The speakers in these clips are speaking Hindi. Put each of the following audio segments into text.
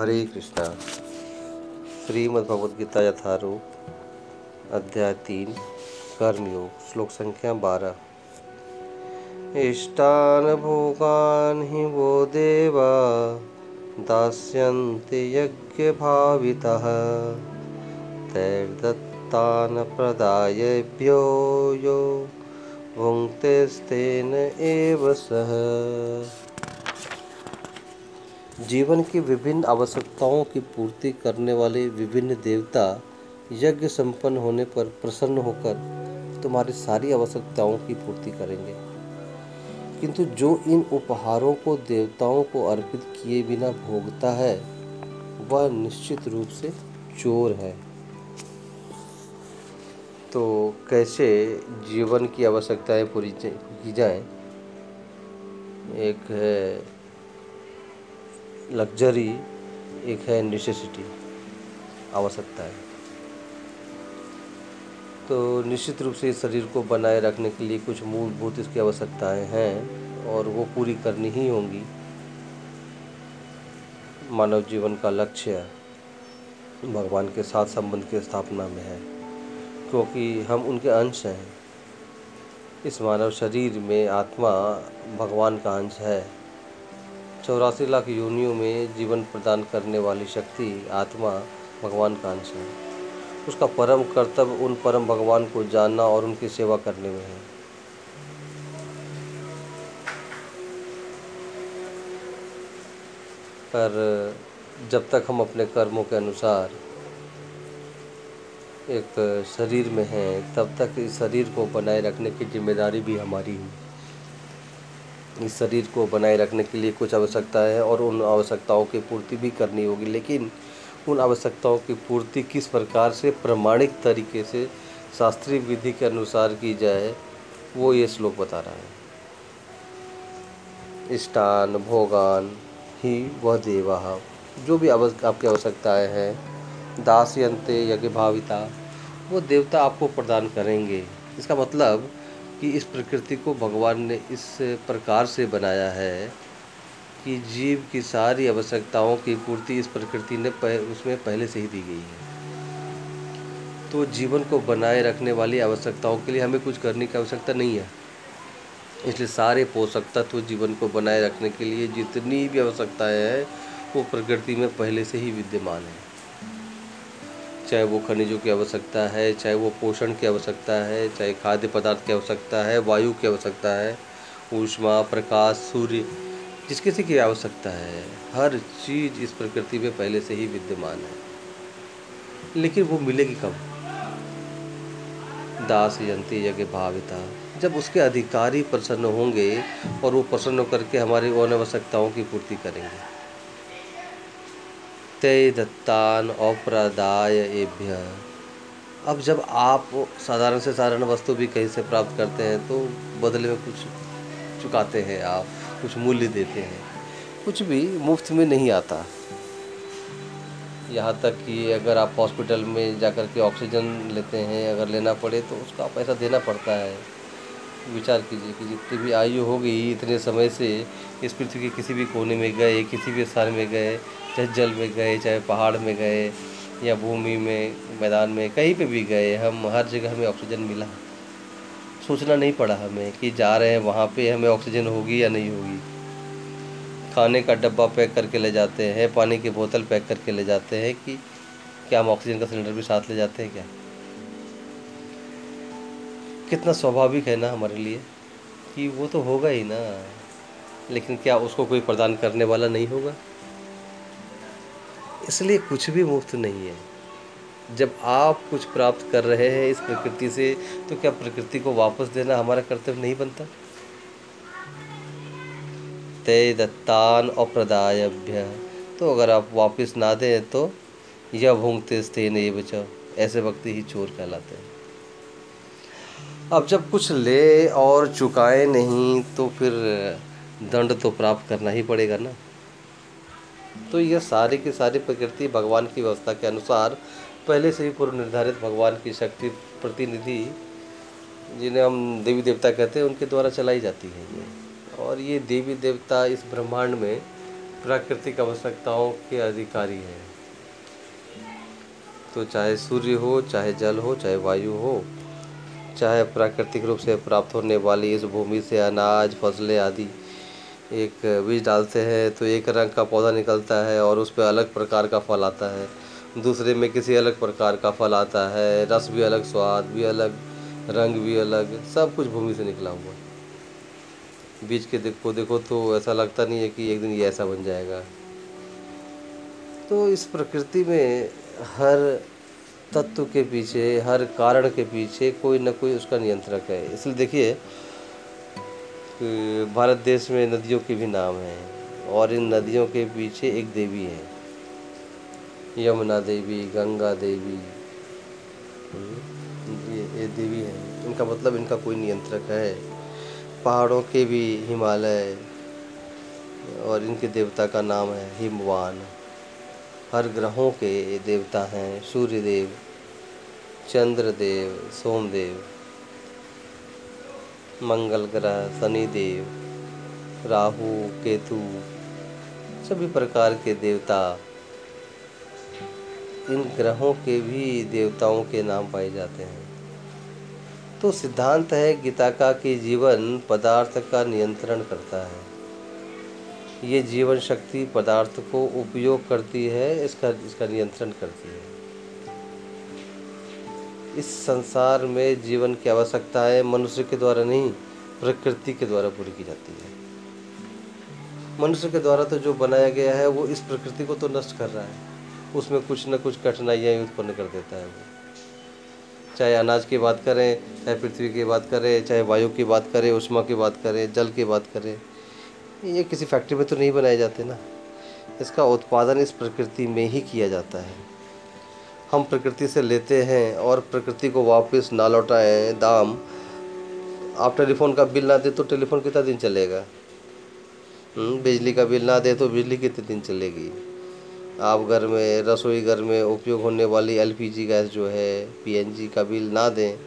हरे कृष्णा। श्रीमद् भगवद गीता यथारूप अध्याय तीन, कर्मयोग, श्लोक संख्या बारह। इष्टान भोगान ही वो देवा, दास्यन्ति यज्ञभावितः तैर्दत्तान प्रदायभ्यो यो, भुङ्क्तेस्तेन एव सह जीवन की विभिन्न आवश्यकताओं की पूर्ति करने वाले विभिन्न देवता यज्ञ संपन्न होने पर प्रसन्न होकर तुम्हारी सारी आवश्यकताओं की पूर्ति करेंगे। किंतु जो इन उपहारों को देवताओं को अर्पित किए बिना भोगता है, वह निश्चित रूप से चोर है। तो कैसे जीवन की आवश्यकताएँ पूरी की जाए? एक है लग्जरी एक है नेसेसिटी आवश्यकता है। तो निश्चित रूप से शरीर को बनाए रखने के लिए कुछ मूलभूत इसकी आवश्यकताएँ हैं और वो पूरी करनी ही होंगी। मानव जीवन का लक्ष्य भगवान के साथ संबंध की स्थापना में है, क्योंकि हम उनके अंश हैं। इस मानव शरीर में आत्मा भगवान का अंश है। चौरासी लाख योनियों में जीवन प्रदान करने वाली शक्ति, आत्मा, भगवान का अंश है। उसका परम कर्तव्य उन परम भगवान को जानना और उनकी सेवा करने में है। पर जब तक हम अपने कर्मों के अनुसार एक शरीर में हैं, तब तक इस शरीर को बनाए रखने की ज़िम्मेदारी भी हमारी है इस शरीर को बनाए रखने के लिए कुछ आवश्यकताएँ हैं और उन आवश्यकताओं की पूर्ति भी करनी होगी। लेकिन उन आवश्यकताओं की पूर्ति किस प्रकार से प्रमाणिक तरीके से शास्त्रीय विधि के अनुसार की जाए, वो ये श्लोक बता रहा है। इष्टान, भोगान, ही, वह देवा, जो भी आपकी आवश्यकताएँ हैं दास यंत्र यज्ञ भाविता वो देवता आपको प्रदान करेंगे। इसका मतलब कि इस प्रकृति को भगवान ने इस प्रकार से बनाया है कि जीव की सारी आवश्यकताओं की पूर्ति इस प्रकृति ने पह, उसमें पहले से ही दी गई है। तो जीवन को बनाए रखने वाली आवश्यकताओं के लिए हमें कुछ करने की आवश्यकता नहीं है। इसलिए सारे पोषक तत्व जीवन को बनाए रखने के लिए जितनी भी आवश्यकताएँ हैं वो प्रकृति में पहले से ही विद्यमान है। चाहे वो खनिजों की आवश्यकता है, चाहे वो पोषण की आवश्यकता है, चाहे खाद्य पदार्थ की आवश्यकता है, वायु की आवश्यकता है, ऊष्मा, प्रकाश, सूर्य, जिस किसी की आवश्यकता है, हर चीज़ इस प्रकृति में पहले से ही विद्यमान है। लेकिन वो मिलेगी कब? दास यंती यज्ञ भाविता। जब उसके अधिकारी प्रसन्न होंगे और वो प्रसन्न करके हमारी उन आवश्यकताओं की पूर्ति करेंगे। ते दत्तान अप्रदाय एभ्य। अब जब आप साधारण से साधारण वस्तु भी कहीं से प्राप्त करते हैं तो बदले में कुछ चुकाते हैं आप, कुछ मूल्य देते हैं। कुछ भी मुफ़्त में नहीं आता। यहाँ तक कि अगर आप हॉस्पिटल में जाकर के ऑक्सीजन लेते हैं, अगर लेना पड़े तो उसका पैसा देना पड़ता है। विचार कीजिए कि जितनी भी आयु हो गई इतने समय से इस पृथ्वी के किसी भी कोने में गए, किसी भी स्थान में गए, चाहे जल में गए, चाहे पहाड़ में गए, या भूमि में, मैदान में, कहीं पे भी गए, हम हर जगह हमें ऑक्सीजन मिला। सोचना नहीं पड़ा हमें कि जा रहे हैं, वहाँ पे हमें ऑक्सीजन होगी या नहीं होगी। खाने का डब्बा पैक करके ले जाते हैं, पानी की बोतल पैक करके ले जाते हैं कि क्या हम ऑक्सीजन का सिलेंडर भी साथ ले जाते हैं क्या? कितना स्वाभाविक है ना हमारे लिए कि वो तो होगा ही ना। लेकिन क्या उसको कोई प्रदान करने वाला नहीं होगा? इसलिए कुछ भी मुफ़्त नहीं है। जब आप कुछ प्राप्त कर रहे हैं इस प्रकृति से तो क्या प्रकृति को वापस देना हमारा कर्तव्य नहीं बनता? ते दत्तान अप्रदायभ्य। तो अगर आप वापस ना दें तो यह भूंगते स्थे नहीं बचाओ ऐसे व्यक्ति ही चोर कहलाते हैं। अब जब कुछ ले और चुकाए नहीं तो फिर दंड तो प्राप्त करना ही पड़ेगा ना। तो यह सारी की सारी प्रकृति भगवान की व्यवस्था के अनुसार पहले से ही पूर्व निर्धारित भगवान की शक्ति प्रतिनिधि, जिन्हें हम देवी देवता कहते हैं, उनके द्वारा चलाई जाती है ये। और ये देवी देवता इस ब्रह्मांड में प्राकृतिक आवश्यकताओं के अधिकारी हैं। तो चाहे सूर्य हो, चाहे जल हो, चाहे वायु हो चाहे प्राकृतिक रूप से प्राप्त होने वाली इस भूमि से अनाज, फ़सलें आदि। एक बीज डालते हैं तो एक रंग का पौधा निकलता है और उस पर अलग प्रकार का फल आता है। दूसरे में किसी अलग प्रकार का फल आता है। रस भी अलग, स्वाद भी अलग, रंग भी अलग, सब कुछ भूमि से निकला हुआ है। बीज के देखो देखो तो ऐसा लगता नहीं है कि एक दिन ये ऐसा बन जाएगा। तो इस प्रकृति में हर तत्व के पीछे, हर कारण के पीछे कोई ना कोई उसका नियंत्रक है। इसलिए देखिए भारत देश में नदियों के भी नाम हैं और इन नदियों के पीछे एक देवी है। यमुना देवी, गंगा देवी, ये ये देवी है। इनका मतलब इनका कोई नियंत्रक है। पहाड़ों के भी हिमालय और इनके देवता का नाम है हिमवान। हर ग्रहों के देवता हैं सूर्य सूर्यदेव, चंद्रदेव, सोमदेव, मंगल ग्रह, शनिदेव, राहु, केतु, सभी प्रकार के देवता। इन ग्रहों के भी देवताओं के नाम पाए जाते हैं। तो सिद्धांत है गीता का कि जीवन पदार्थ का नियंत्रण करता है। ये जीवन शक्ति पदार्थ को उपयोग करती है, इसका इसका नियंत्रण करती है। इस संसार में जीवन की आवश्यकताएँ मनुष्य के द्वारा नहीं, प्रकृति के द्वारा पूरी की जाती है। मनुष्य के द्वारा तो जो बनाया गया है, वो इस प्रकृति को तो नष्ट कर रहा है। उसमें कुछ न कुछ कठिनाइयाँ उत्पन्न कर देता है वो। चाहे अनाज की बात करें, चाहे पृथ्वी की बात करें, चाहे वायु की बात करें, उष्मा की बात करें, जल की बात करें ये किसी फैक्ट्री में तो नहीं बनाए जाते ना। इसका उत्पादन इस प्रकृति में ही किया जाता है। हम प्रकृति से लेते हैं और प्रकृति को वापस ना लौटाएँ दाम। आप टेलीफोन का बिल ना दे तो टेलीफोन कितना दिन चलेगा? हम्म, बिजली का बिल ना दे तो बिजली कितने दिन चलेगी? आप घर में रसोई घर में उपयोग होने वाली एलपीजी गैस जो है पीएनजी का बिल ना दें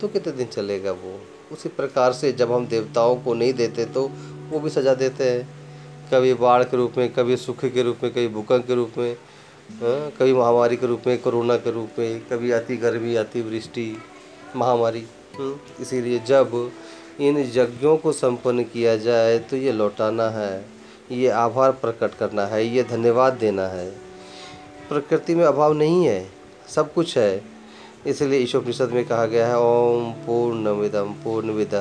तो कितने दिन चलेगा वो? उसी प्रकार से जब हम देवताओं को नहीं देते तो वो भी सजा देते हैं। कभी बाढ़ के रूप में कभी सूखे के रूप में कभी भूकंप के रूप में हाँ, कभी महामारी के रूप में कोरोना के रूप में कभी आती गर्मी आती वृष्टि महामारी हम्म, इसीलिए जब इन यज्ञों को संपन्न किया जाए तो ये लौटाना है ये आभार प्रकट करना है ये धन्यवाद देना है। प्रकृति में अभाव नहीं है सब कुछ है। इसलिए ईशोपनिषद में कहा गया है ओम पूर्ण विदम पूर्णमिदम पूर्णविद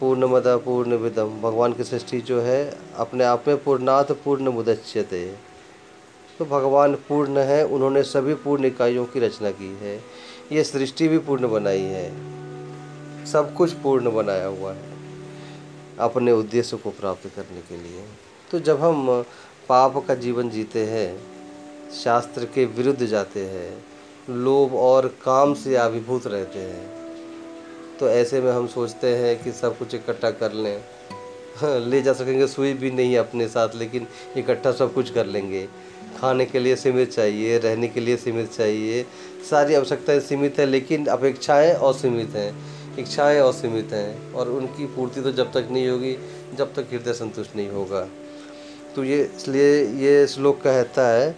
पूर्णमद पूर्णविदम भगवान की सृष्टि जो है, अपने आप में पूर्णाथ पूर्ण मुदच्यते तो भगवान पूर्ण है, उन्होंने सभी पूर्ण इकाइयों की रचना की है। ये सृष्टि भी पूर्ण बनाई है। सब कुछ पूर्ण बनाया हुआ है, अपने उद्देश्य को प्राप्त करने के लिए। तो जब हम पाप का जीवन जीते हैं, शास्त्र के विरुद्ध जाते हैं, लोभ और काम से अभिभूत रहते हैं तो ऐसे में हम सोचते हैं कि सब कुछ इकट्ठा कर लें। ले जा सकेंगे, सुई भी नहीं अपने साथ, लेकिन इकट्ठा सब कुछ कर लेंगे। खाने के लिए सीमित चाहिए, रहने के लिए सीमित चाहिए। सारी आवश्यकताएँ सीमित है, लेकिन अपेक्षाएँ असीमित हैं। इच्छाएँ असीमित हैं, और उनकी पूर्ति तो जब तक नहीं होगी, जब तक हृदय संतुष्ट नहीं होगा। तो ये इसलिए ये श्लोक कहता है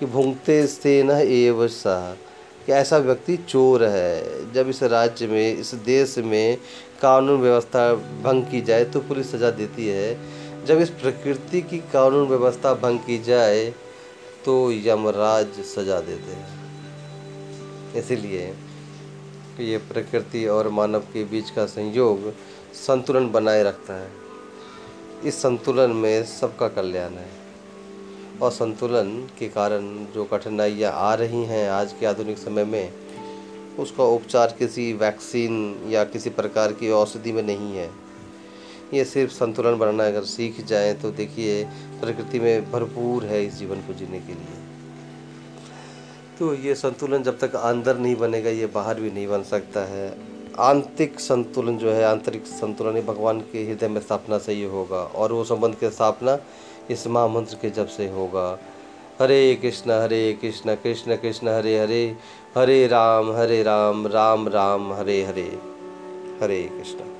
कि भूंगते से न एव सा। कि ऐसा व्यक्ति चोर है। जब इस राज्य में, इस देश में कानून व्यवस्था भंग की जाए तो पुलिस सज़ा देती है। जब इस प्रकृति की कानून व्यवस्था भंग की जाए तो यमराज सजा देते हैं। इसीलिए ये प्रकृति और मानव के बीच का संयोग संतुलन बनाए रखता है। इस संतुलन में सबका कल्याण है। और संतुलन के कारण जो कठिनाइयाँ आ रही हैं आज के आधुनिक समय में, उसका उपचार किसी वैक्सीन या किसी प्रकार की औषधि में नहीं है। ये सिर्फ़ संतुलन बनाना अगर सीख जाए तो देखिए, प्रकृति में भरपूर है इस जीवन को जीने के लिए। तो ये संतुलन जब तक अंदर नहीं बनेगा, ये बाहर भी नहीं बन सकता है। आंतरिक संतुलन जो है, आंतरिक संतुलन भगवान के हृदय में स्थापना से ही होगा और वो संबंध की स्थापना इस महामंत्र के जब से होगा। हरे कृष्ण हरे कृष्ण कृष्ण कृष्ण, हरे हरे हरे राम हरे राम राम राम, हरे हरे। हरे कृष्ण।